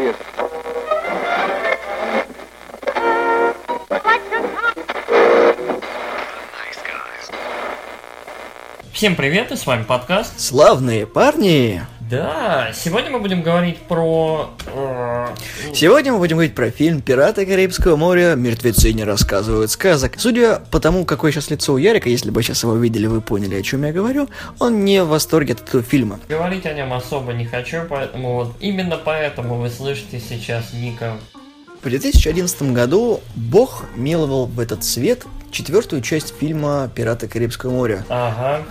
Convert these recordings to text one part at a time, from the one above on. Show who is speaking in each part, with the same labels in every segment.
Speaker 1: человек.
Speaker 2: Всем привет, и с вами подкаст.
Speaker 3: Славные парни!
Speaker 2: Да, сегодня мы будем говорить про...
Speaker 3: Сегодня мы будем говорить про фильм «Пираты Карибского моря. Мертвецы не рассказывают сказок». Судя по тому, какое сейчас лицо у Ярика, если бы сейчас его видели, вы поняли, о чем я говорю, он не в восторге от этого фильма.
Speaker 2: говорить о нем особо не хочу, поэтому вот именно поэтому вы слышите сейчас Ника.
Speaker 3: В 2011 году Бог миловал в этот свет четвертую часть фильма «Пираты Карибского моря»,
Speaker 2: Ага,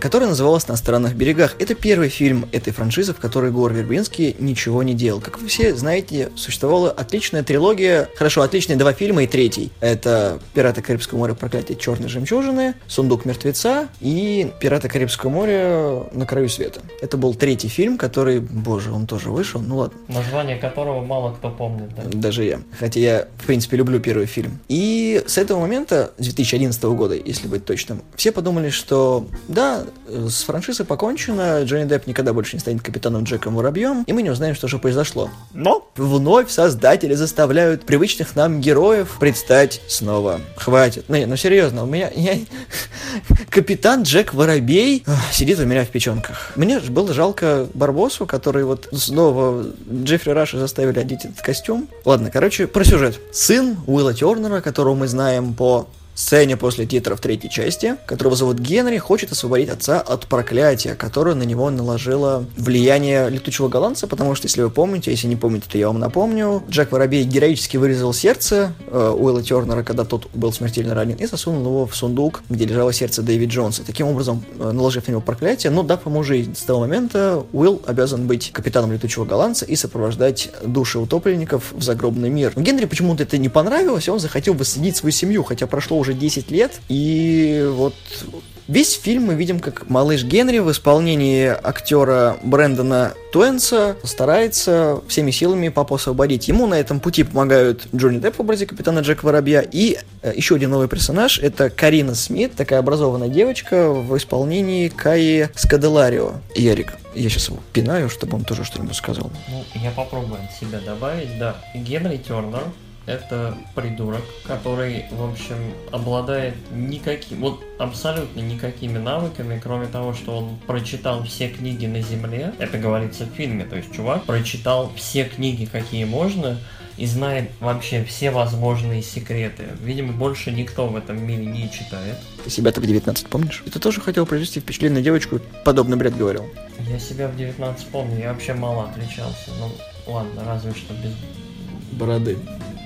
Speaker 3: которая называлась «На странных берегах». Это первый фильм этой франшизы, в которой Гор Вербинский ничего не делал. Как вы все знаете, существовала отличная трилогия, хорошо, отличные два фильма и третий. Это «Пираты Карибского моря. Проклятие черной жемчужины», «Сундук мертвеца» и «Пираты Карибского моря. На краю света». Это был третий фильм, который, боже, он тоже вышел, ну ладно.
Speaker 2: название которого мало кто помнит. да.
Speaker 3: Даже я. Хотя я, в принципе, люблю первый фильм. И с этого момента, с 2011 года, если быть точным, все подумали, что да, э, с франшизой покончено, Джонни Депп никогда больше не станет капитаном Джеком Воробьем, и мы не узнаем, что же произошло. Но вновь создатели заставляют привычных нам героев предстать снова. Хватит. Ну, не, ну серьезно, у меня... я- Капитан Джек Воробей сидит у меня в печенках. Мне ж было жалко Барбосу, который вот снова Джеффри Раша заставили одеть этот костюм. Ладно, короче, про сюжет. Сын Уилла Тернера, которого мы знаем по сцене после титров третьей части, которого зовут Генри, хочет освободить отца от проклятия, которое на него наложило влияние летучего голландца, потому что, если вы помните, если не помните, то я вам напомню, Джек Воробей героически вырезал сердце э, Уилла Тернера, когда тот был смертельно ранен, и засунул его в сундук, где лежало сердце Дэви Джонса, таким образом э, наложив на него проклятие, но дав ему жизнь. С того момента Уилл обязан быть капитаном летучего голландца и сопровождать души утопленников в загробный мир. Генри почему-то это не понравилось, и он захотел воссоединить свою семью, хотя прошло уже 10 лет, и вот Весь фильм мы видим, как малыш Генри в исполнении актера Брэндона Туэнса старается всеми силами папу освободить. Ему на этом пути помогают Джонни Депп в образе капитана Джека Воробья и э, еще один новый персонаж, это Карина Смит, такая образованная девочка в исполнении Каи Скаделарио. Ярик, я сейчас его пинаю, чтобы он тоже что-нибудь сказал.
Speaker 2: Ну, я попробую от себя добавить, да. Генри Тернер это придурок, который, в общем, обладает никаким, вот абсолютно никакими навыками, кроме того, что он прочитал все книги на Земле, это говорится в фильме, то есть чувак прочитал все книги, какие можно, и знает вообще все возможные секреты. Видимо, больше никто в этом мире не читает.
Speaker 3: Ты себя-то в 19 помнишь? И ты тоже хотел произвести впечатление на девочку, подобный бред говорил.
Speaker 2: Я себя в 19 помню, я вообще мало отличался. Ну, ладно, разве что без...
Speaker 3: Бороды.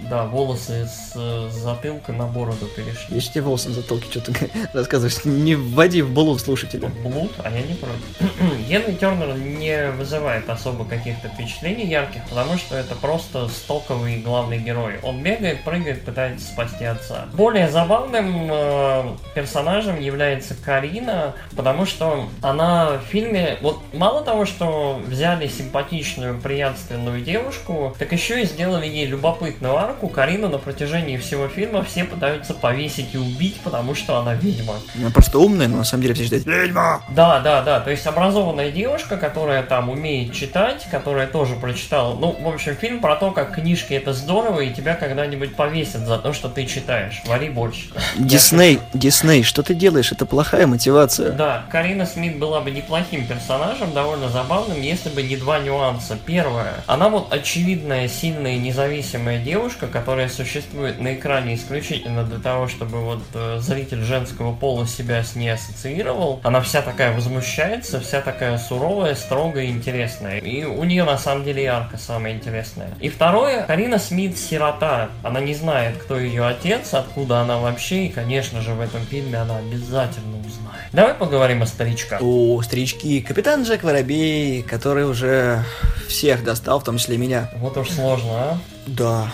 Speaker 2: Да, волосы с э, затылка на бороду перешли.
Speaker 3: Если тебе волосы на затылке что-то рассказываешь, не вводи в блуд слушателя.
Speaker 2: Блуд, а я не против. Генри Тернер не вызывает особо каких-то впечатлений ярких, потому что это просто стоковый главный герой. Он бегает, прыгает, пытается спасти отца. Более забавным э, персонажем является Карина, потому что она в фильме, вот мало того, что взяли симпатичную, приятственную девушку, так еще и сделали ей любопытную арку. Карина на протяжении всего фильма все пытаются повесить и убить, потому что она ведьма.
Speaker 3: Она просто умная, но на самом деле все считают «Ведьма!»
Speaker 2: Да, да, да. То есть образованная девушка, которая там умеет читать, которая тоже прочитала. Ну, в общем, фильм про то, как книжки это здорово, и тебя когда-нибудь повесят за то, что ты читаешь. Вари больше.
Speaker 3: Дисней, Дисней, что ты делаешь? Это плохая мотивация.
Speaker 2: Да, Карина Смит была бы неплохим персонажем, довольно забавным, если бы не два нюанса. Первое, она вот очевидная, сильная, независимая девушка, которая существует на экране исключительно для того, чтобы вот э, зритель женского пола себя с ней ассоциировал. Она вся такая возмущается, вся такая суровая, строгая и интересная. И у нее на самом деле арка самая интересная. И второе, Карина Смит сирота. Она не знает, кто ее отец, откуда она вообще, и, конечно же, в этом фильме она обязательно узнает. Давай поговорим о старичках.
Speaker 3: О, старички, капитан Джек Воробей, который уже всех достал, в том числе меня.
Speaker 2: Вот уж сложно, а?
Speaker 3: Да,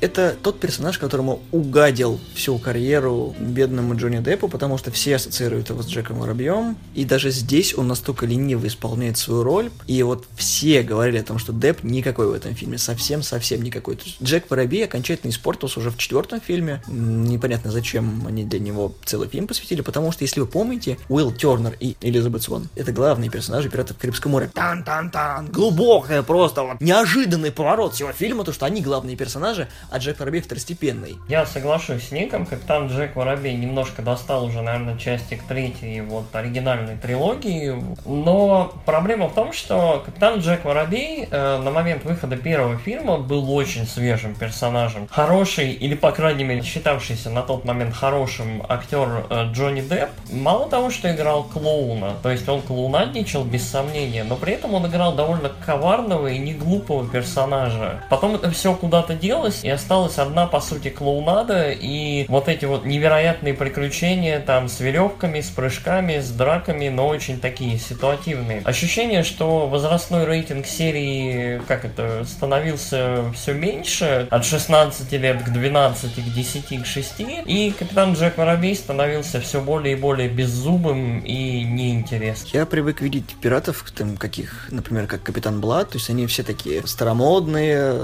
Speaker 3: это тот персонаж, которому угадил всю карьеру бедному Джонни Деппу, потому что все ассоциируют его с Джеком Воробьем, и даже здесь он настолько лениво исполняет свою роль, и вот все говорили о том, что Депп никакой в этом фильме, совсем-совсем никакой. То есть Джек Воробей окончательно испортился уже в четвертом фильме, непонятно зачем они для него целый фильм посвятили, потому что, если вы помните, Уилл Тернер и Элизабет Свон — это главные персонажи «Пиратов Карибского моря». Тан-тан-тан! Глубокое просто вот неожиданный поворот всего фильма, то, что они главные персонажи, а Джек Воробей второстепенный.
Speaker 2: Я соглашусь с Ником, капитан Джек Воробей немножко достал уже, наверное, частик третьей вот оригинальной трилогии, но проблема в том, что капитан Джек Воробей э, на момент выхода первого фильма был очень свежим персонажем. Хороший, или по крайней мере считавшийся на тот момент хорошим актер э, Джонни Депп, мало того, что играл клоуна, то есть он клоунадничал без сомнения, но при этом он играл довольно коварного и не глупого персонажа. Потом это все куда-то делось, и осталась одна, по сути, клоунада и вот эти вот невероятные приключения там с веревками, с прыжками, с драками, но очень такие ситуативные. Ощущение, что возрастной рейтинг серии, как это, становился все меньше, от 16 лет к 12, к 10, к 6, и капитан Джек Воробей становился все более и более беззубым и неинтересным.
Speaker 3: Я привык видеть пиратов, там, каких, например, как Капитан Блад, то есть они все такие старомодные,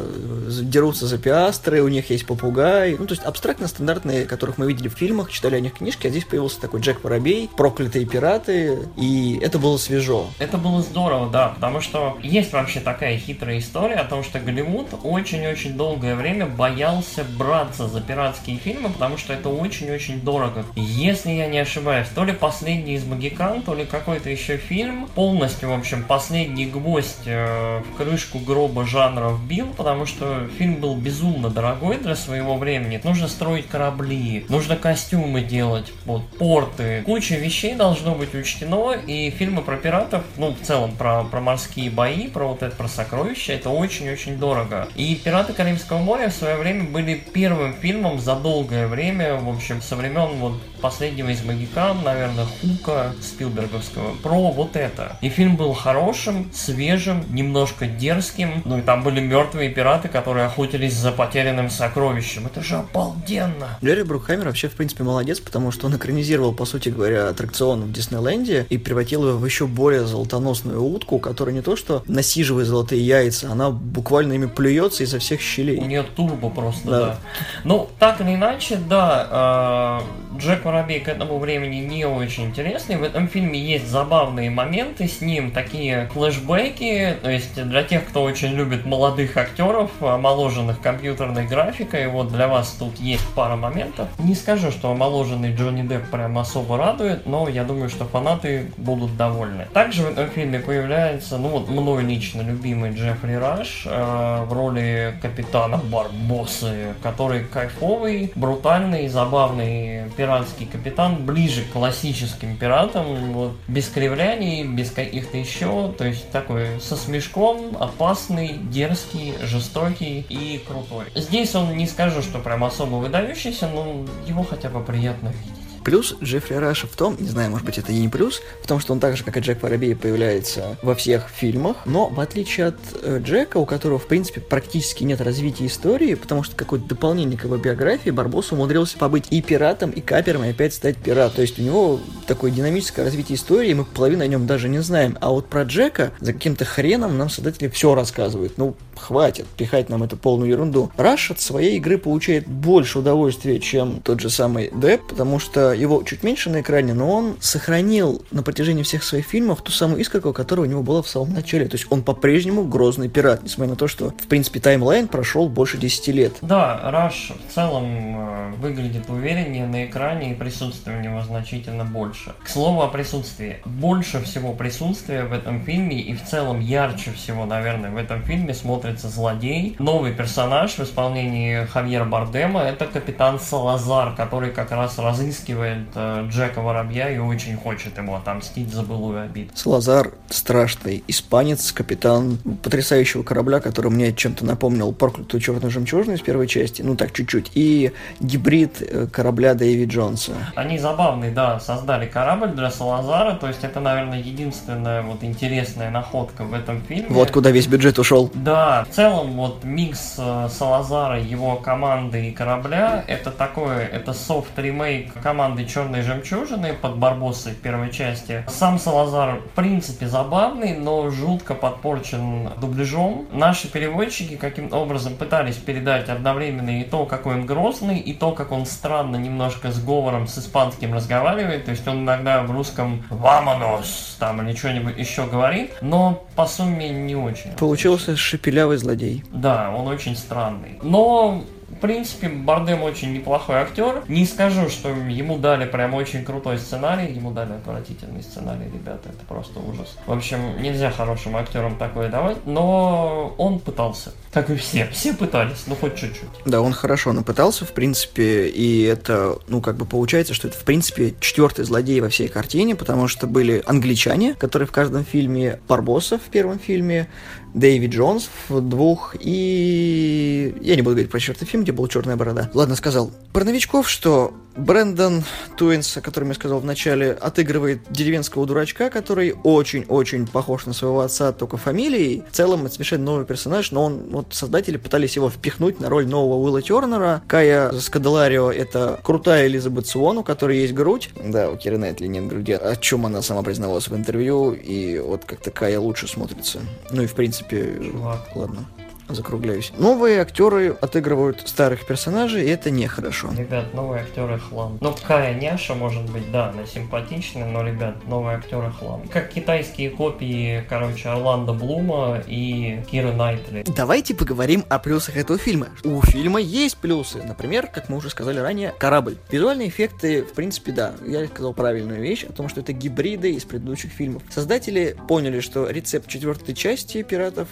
Speaker 3: дерутся за пиастры, у них есть попугай. Ну, то есть абстрактно стандартные, которых мы видели в фильмах, читали о них книжки, а здесь появился такой Джек Воробей, проклятые пираты, и это было свежо.
Speaker 2: Это было здорово, да, потому что есть вообще такая хитрая история о том, что Голливуд очень-очень долгое время боялся браться за пиратские фильмы, потому что это очень-очень дорого. Если я не ошибаюсь, то ли последний из Магикан, то ли какой-то еще фильм полностью, в общем, последний гвоздь э, в крышку гроба жанра вбил, потому что фильм был безумно дорогой для своего времени. Нужно строить корабли, нужно костюмы делать, вот, порты. Куча вещей должно быть учтено, и фильмы про пиратов, ну, в целом, про, про морские бои, про вот это, про сокровища, это очень-очень дорого. И «Пираты Карибского моря» в свое время были первым фильмом за долгое время, в общем, со времен вот последнего из Магикан, наверное, Хука Спилберговского, про вот это. И фильм был хорошим, свежим, немножко дерзким, ну и там были мертвые пираты, которые охотились за потерянным сокровищем. Это же обалденно.
Speaker 3: Джерри Брукхаймер вообще, в принципе, молодец, потому что он экранизировал, по сути говоря, аттракцион в Диснейленде и превратил его в еще более золотоносную утку, которая не то что насиживает золотые яйца, она буквально ими плюется изо всех щелей.
Speaker 2: У нее турбо просто, да. да. Ну, так или иначе, да, э, Джек Воробей к этому времени не очень интересный. В этом фильме есть забавные моменты с ним, такие флешбеки, то есть для тех, кто очень любит молодых актеров, омоложенных компьютерной графикой. Вот для вас тут есть пара моментов. Не скажу, что омоложенный Джонни Депп прям особо радует, но я думаю, что фанаты будут довольны. Также в этом фильме появляется, ну вот мной лично любимый Джеффри Раш э, в роли капитана Барбосы, который кайфовый, брутальный, забавный пиратский капитан, ближе к классическим пиратам, вот, без кривляний, без каких-то еще, то есть такой со смешком, опасный, дерзкий, жестокий и крутой. Здесь он не скажу, что прям особо выдающийся, но его хотя бы приятно видеть.
Speaker 3: Плюс Джеффри Раша в том, не знаю, может быть это и не плюс, в том, что он так же, как и Джек Воробей, появляется во всех фильмах, но в отличие от э, Джека, у которого, в принципе, практически нет развития истории, потому что какое-то дополнение к его биографии, Барбос умудрился побыть и пиратом, и капером, и опять стать пиратом. То есть у него такое динамическое развитие истории, мы половину о нем даже не знаем. А вот про Джека за каким-то хреном нам создатели все рассказывают. Ну, хватит пихать нам эту полную ерунду. Раш от своей игры получает больше удовольствия, чем тот же самый Депп, потому что его чуть меньше на экране, но он сохранил на протяжении всех своих фильмов ту самую искорку, которая у него была в самом начале. То есть он по-прежнему грозный пират, несмотря на то, что, в принципе, таймлайн прошел больше 10 лет.
Speaker 2: Да, Раш в целом э, выглядит увереннее на экране, и присутствие у него значительно больше. К слову о присутствии. Больше всего присутствия в этом фильме, и в целом ярче всего, наверное, в этом фильме смотрится злодей. Новый персонаж в исполнении Хавьера Бардема, это капитан Салазар, который как раз разыскивает разыскивает э, Джека Воробья и очень хочет ему отомстить за былую обиду.
Speaker 3: Салазар страшный испанец, капитан потрясающего корабля, который мне чем-то напомнил проклятую черную жемчужину из первой части, ну так чуть-чуть, и гибрид э, корабля Дэви Джонса.
Speaker 2: Они забавные, да, создали корабль для Салазара, то есть это, наверное, единственная вот интересная находка в этом фильме.
Speaker 3: Вот куда весь бюджет ушел.
Speaker 2: Да, в целом вот микс э, Салазара, его команды и корабля, это такое, это софт ремейк команды Черной Жемчужины под Барбоссой в первой части. Сам Салазар, в принципе, забавный, но жутко подпорчен дубляжом. Наши переводчики каким-то образом пытались передать одновременно и то, какой он грозный, и то, как он странно немножко с говором с испанским разговаривает. То есть он иногда в русском «вамонос» там или что-нибудь еще говорит, но по сумме не очень.
Speaker 3: Получился шепелявый злодей.
Speaker 2: Да, он очень странный. Но принципе, Бардем очень неплохой актер. Не скажу, что ему дали прям очень крутой сценарий. Ему дали отвратительный сценарий, ребята. Это просто ужас. В общем, нельзя хорошим актерам такое давать. Но он пытался. Как и все. Все пытались, ну хоть чуть-чуть.
Speaker 3: Да, он хорошо напытался, в принципе, и это, ну, как бы получается, что это, в принципе, четвертый злодей во всей картине, потому что были англичане, которые в каждом фильме, Барбоса в первом фильме, Дэвид Джонс в двух, и... Я не буду говорить про четвертый фильм, где была черная борода. Ладно, сказал. Про новичков, что Брэндон Туинс, о котором я сказал в начале, отыгрывает деревенского дурачка, который очень-очень похож на своего отца, только фамилией. В целом, это совершенно новый персонаж, но он, вот создатели пытались его впихнуть на роль нового Уилла Тернера. Кая Скадаларио — это крутая Элизабет Суон, у которой есть грудь. Да, у Киры Найтли нет груди, о чем она сама признавалась в интервью, и вот как-то Кая лучше смотрится. Ну и в принципе...
Speaker 2: Чувак.
Speaker 3: Ладно закругляюсь. Новые актеры отыгрывают старых персонажей, и это нехорошо.
Speaker 2: Ребят, новые актеры хлам. Ну, Кая Няша, может быть, да, она симпатичная, но, ребят, новые актеры хлам. Как китайские копии, короче, Орландо Блума и Киры Найтли.
Speaker 3: Давайте поговорим о плюсах этого фильма. У фильма есть плюсы. Например, как мы уже сказали ранее, корабль. Визуальные эффекты, в принципе, да. Я сказал правильную вещь о том, что это гибриды из предыдущих фильмов. Создатели поняли, что рецепт четвертой части «Пиратов»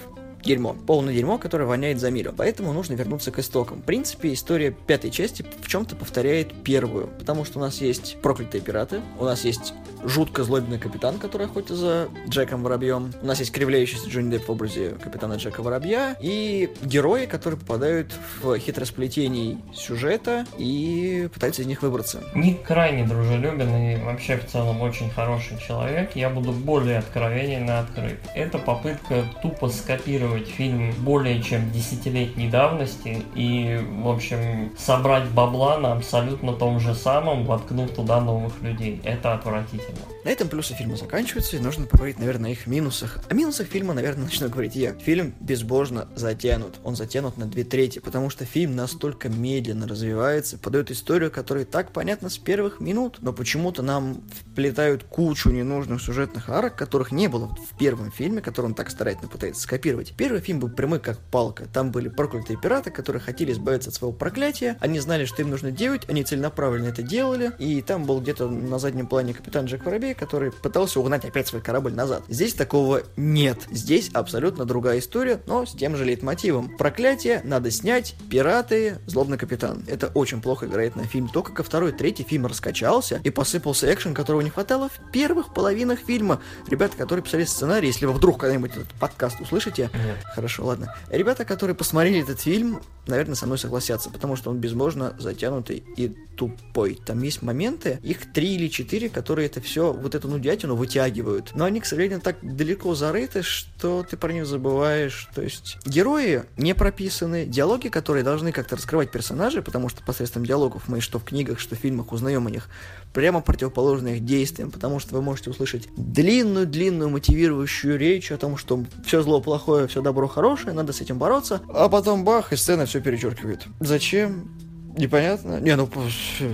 Speaker 3: дерьмо. Полное дерьмо, которое воняет за милю. Поэтому нужно вернуться к истокам. В принципе, история пятой части в чем-то повторяет первую. Потому что у нас есть проклятые пираты, у нас есть жутко злобный капитан, который охотится за Джеком Воробьем. У нас есть кривляющийся Джонни Депп в образе капитана Джека Воробья. И герои, которые попадают в хитросплетений сюжета и пытаются из них выбраться.
Speaker 2: Ник крайне дружелюбен и вообще в целом очень хороший человек. Я буду более откровенен и открыт. Это попытка тупо скопировать фильм более чем десятилетней давности и, в общем, собрать бабла на абсолютно том же самом, воткнув туда новых людей. Это отвратительно.
Speaker 3: На этом плюсы фильма заканчиваются, и нужно поговорить, наверное, о их минусах. О минусах фильма, наверное, начну говорить я. Фильм безбожно затянут. Он затянут на две трети, потому что фильм настолько медленно развивается, подает историю, которая так понятна с первых минут, но почему-то нам вплетают кучу ненужных сюжетных арок, которых не было в первом фильме, который он так старательно пытается скопировать. Первый фильм был прямой как палка. Там были проклятые пираты, которые хотели избавиться от своего проклятия. Они знали, что им нужно делать, они целенаправленно это делали. И там был где-то на заднем плане капитан Джек Воробей, который пытался угнать опять свой корабль назад. Здесь такого нет. Здесь абсолютно другая история, но с тем же лейтмотивом. Проклятие, надо снять, пираты, злобный капитан. Это очень плохо играет на фильм. Только ко второй, третий фильм раскачался и посыпался экшен, которого не хватало в первых половинах фильма. Ребята, которые писали сценарий, если вы вдруг когда-нибудь этот подкаст услышите,
Speaker 2: Нет.
Speaker 3: хорошо, ладно. Ребята, которые посмотрели этот фильм, наверное, со мной согласятся, потому что он безбожно затянутый и тупой. Там есть моменты, их три или четыре, которые это все, вот эту нудятину вытягивают. Но они, к сожалению, так далеко зарыты, что ты про них забываешь. То есть герои не прописаны, диалоги, которые должны как-то раскрывать персонажей, потому что посредством диалогов мы что в книгах, что в фильмах узнаем о них, прямо противоположны их действиям, потому что вы можете услышать длинную-длинную мотивирующую речь о том, что все зло плохое, все добро хорошее, надо с этим бороться, а потом бах, и сцена все перечеркивает. Зачем? Непонятно. Не, ну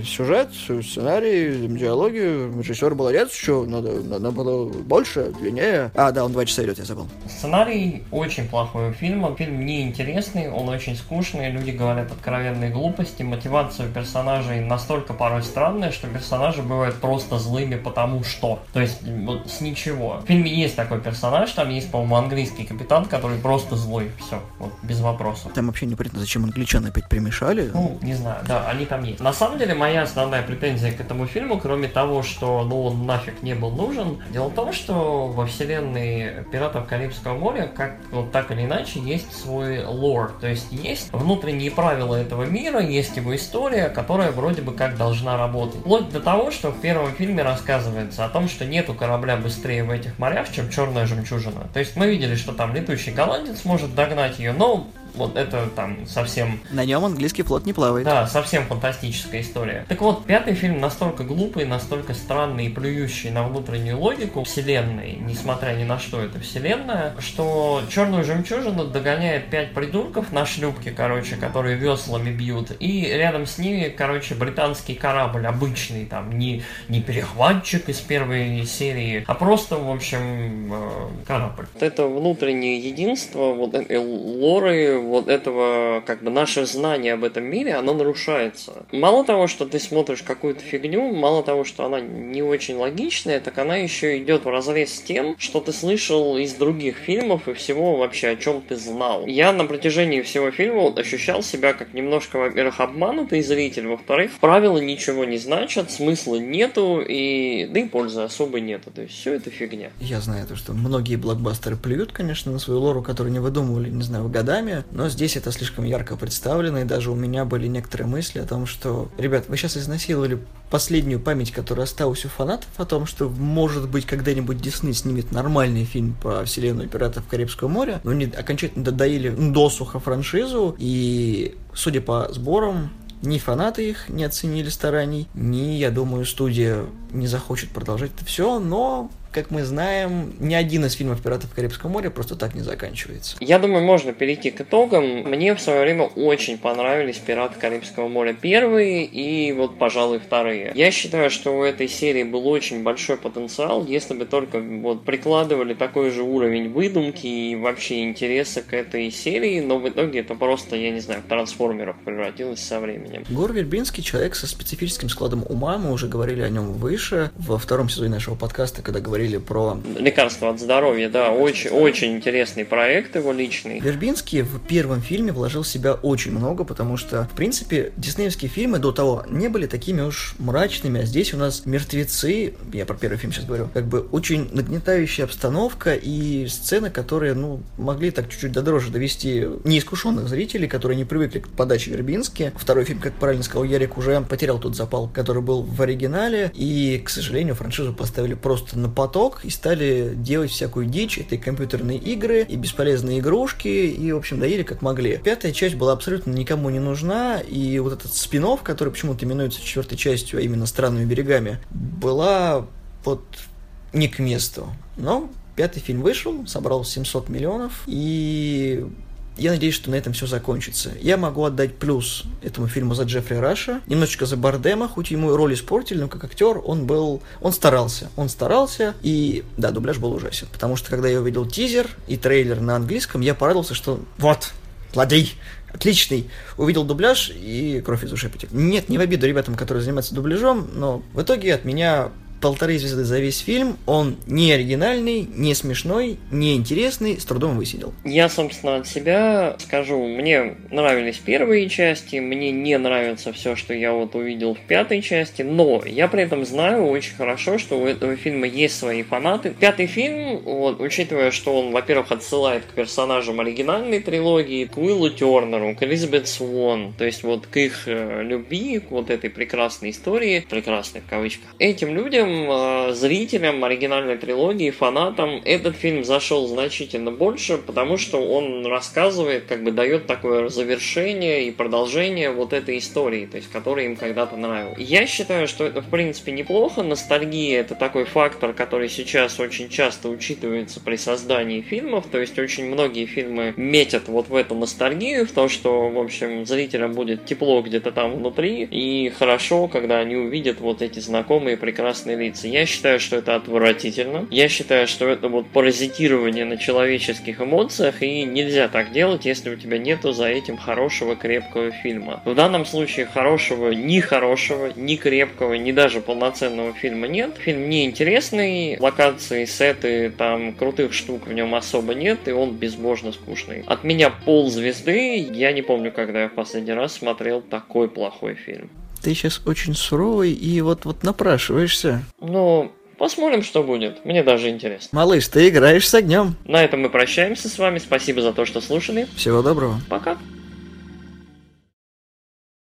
Speaker 3: сюжет, сценарий, диалоги, режиссер молодец, что надо, надо было больше, длиннее. А, да, он два часа идет, я забыл.
Speaker 2: Сценарий очень плохой у фильма. Фильм неинтересный, он очень скучный, люди говорят откровенные глупости. Мотивация персонажей настолько порой странная, что персонажи бывают просто злыми потому что. То есть вот с ничего. В фильме есть такой персонаж, там есть, по-моему, английский капитан, который просто злой. Все, вот без вопросов.
Speaker 3: Там вообще непонятно, зачем англичан опять примешали.
Speaker 2: Ну, не знаю. Да, они там есть. На самом деле, моя основная претензия к этому фильму, кроме того, что ну, он нафиг не был нужен, дело в том, что во вселенной Пиратов Карибского моря, как вот так или иначе, есть свой лор. То есть есть внутренние правила этого мира, есть его история, которая вроде бы как должна работать. Вплоть до того, что в первом фильме рассказывается о том, что нету корабля быстрее в этих морях, чем черная жемчужина. То есть мы видели, что там летучий голландец может догнать ее, но вот это там совсем...
Speaker 3: На нем английский флот не плавает.
Speaker 2: Да, совсем фантастическая история. Так вот, пятый фильм настолько глупый, настолько странный и плюющий на внутреннюю логику вселенной, несмотря ни на что это вселенная, что черную жемчужину догоняет пять придурков на шлюпке, короче, которые веслами бьют, и рядом с ними, короче, британский корабль обычный, там, не, не перехватчик из первой серии, а просто, в общем, э, корабль. Это внутреннее единство, вот э, лоры, вот этого, как бы, наше знание об этом мире, оно нарушается. Мало того, что ты смотришь какую-то фигню, мало того, что она не очень логичная, так она еще идет в разрез с тем, что ты слышал из других фильмов и всего вообще, о чем ты знал. Я на протяжении всего фильма ощущал себя как немножко, во-первых, обманутый зритель, во-вторых, правила ничего не значат, смысла нету, и да и пользы особо нету. То есть все это фигня.
Speaker 3: Я знаю то, что многие блокбастеры плюют, конечно, на свою лору, которую не выдумывали, не знаю, годами, но здесь это слишком ярко представлено, и даже у меня были некоторые мысли о том, что, ребят, вы сейчас изнасиловали последнюю память, которая осталась у фанатов, о том, что, может быть, когда-нибудь Дисней снимет нормальный фильм по вселенной пиратов Карибского моря, но они окончательно додоили досуха франшизу, и, судя по сборам, ни фанаты их не оценили стараний, ни, я думаю, студия не захочет продолжать это все, но как мы знаем, ни один из фильмов «Пиратов Карибского моря» просто так не заканчивается.
Speaker 2: Я думаю, можно перейти к итогам. Мне в свое время очень понравились «Пираты Карибского моря» первые и вот, пожалуй, вторые. Я считаю, что у этой серии был очень большой потенциал, если бы только вот прикладывали такой же уровень выдумки и вообще интереса к этой серии, но в итоге это просто, я не знаю, в трансформеров превратилось со временем.
Speaker 3: Гор Вербинский человек со специфическим складом ума, мы уже говорили о нем выше, во втором сезоне нашего подкаста, когда говорили говорили про...
Speaker 2: Лекарство от здоровья, да, очень, очень интересный проект его личный.
Speaker 3: Вербинский в первом фильме вложил в себя очень много, потому что, в принципе, диснеевские фильмы до того не были такими уж мрачными, а здесь у нас мертвецы, я про первый фильм сейчас говорю, как бы очень нагнетающая обстановка и сцены, которые, ну, могли так чуть-чуть до дрожи довести неискушенных зрителей, которые не привыкли к подаче Вербински. Второй фильм, как правильно сказал Ярик, уже потерял тот запал, который был в оригинале, и, к сожалению, франшизу поставили просто на поток поток и стали делать всякую дичь. Это и компьютерные игры, и бесполезные игрушки, и, в общем, доели как могли. Пятая часть была абсолютно никому не нужна, и вот этот спин который почему-то именуется четвертой частью, а именно «Странными берегами», была вот не к месту. Но пятый фильм вышел, собрал 700 миллионов, и я надеюсь, что на этом все закончится. Я могу отдать плюс этому фильму за Джеффри Раша, немножечко за Бардема, хоть ему роль испортили, но как актер он был, он старался, он старался, и да, дубляж был ужасен, потому что когда я увидел тизер и трейлер на английском, я порадовался, что вот, злодей, отличный. Увидел дубляж и кровь из ушей потекла. Нет, не в обиду ребятам, которые занимаются дубляжом, но в итоге от меня полторы звезды за весь фильм. Он не оригинальный, не смешной, не интересный, с трудом высидел.
Speaker 2: Я, собственно, от себя скажу, мне нравились первые части, мне не нравится все, что я вот увидел в пятой части, но я при этом знаю очень хорошо, что у этого фильма есть свои фанаты. Пятый фильм, вот, учитывая, что он, во-первых, отсылает к персонажам оригинальной трилогии, к Уиллу Тернеру, к Элизабет Свон, то есть вот к их э, любви, к вот этой прекрасной истории, прекрасной в кавычках. Этим людям э, зрителям оригинальной трилогии, фанатам, этот фильм зашел значительно больше, потому что он рассказывает, как бы дает такое завершение и продолжение вот этой истории, то есть, которая им когда-то нравилась. Я считаю, что это, в принципе, неплохо. Ностальгия — это такой фактор, который сейчас очень часто учитывается при создании фильмов, то есть, очень многие фильмы метят вот в эту ностальгию, в то, что, в общем, зрителям будет тепло где-то там внутри, и хорошо, когда они увидят вот эти знакомые прекрасные творится. Я считаю, что это отвратительно. Я считаю, что это вот паразитирование на человеческих эмоциях, и нельзя так делать, если у тебя нету за этим хорошего, крепкого фильма. В данном случае хорошего, ни хорошего, ни крепкого, ни даже полноценного фильма нет. Фильм неинтересный, локации, сеты, там крутых штук в нем особо нет, и он безбожно скучный. От меня пол звезды, я не помню, когда я в последний раз смотрел такой плохой фильм.
Speaker 3: Ты сейчас очень суровый и вот-вот напрашиваешься.
Speaker 2: Ну, Посмотрим, что будет. Мне даже интересно.
Speaker 3: Малыш, ты играешь с огнем.
Speaker 2: На этом мы прощаемся с вами. Спасибо за то, что слушали.
Speaker 3: Всего доброго.
Speaker 2: Пока.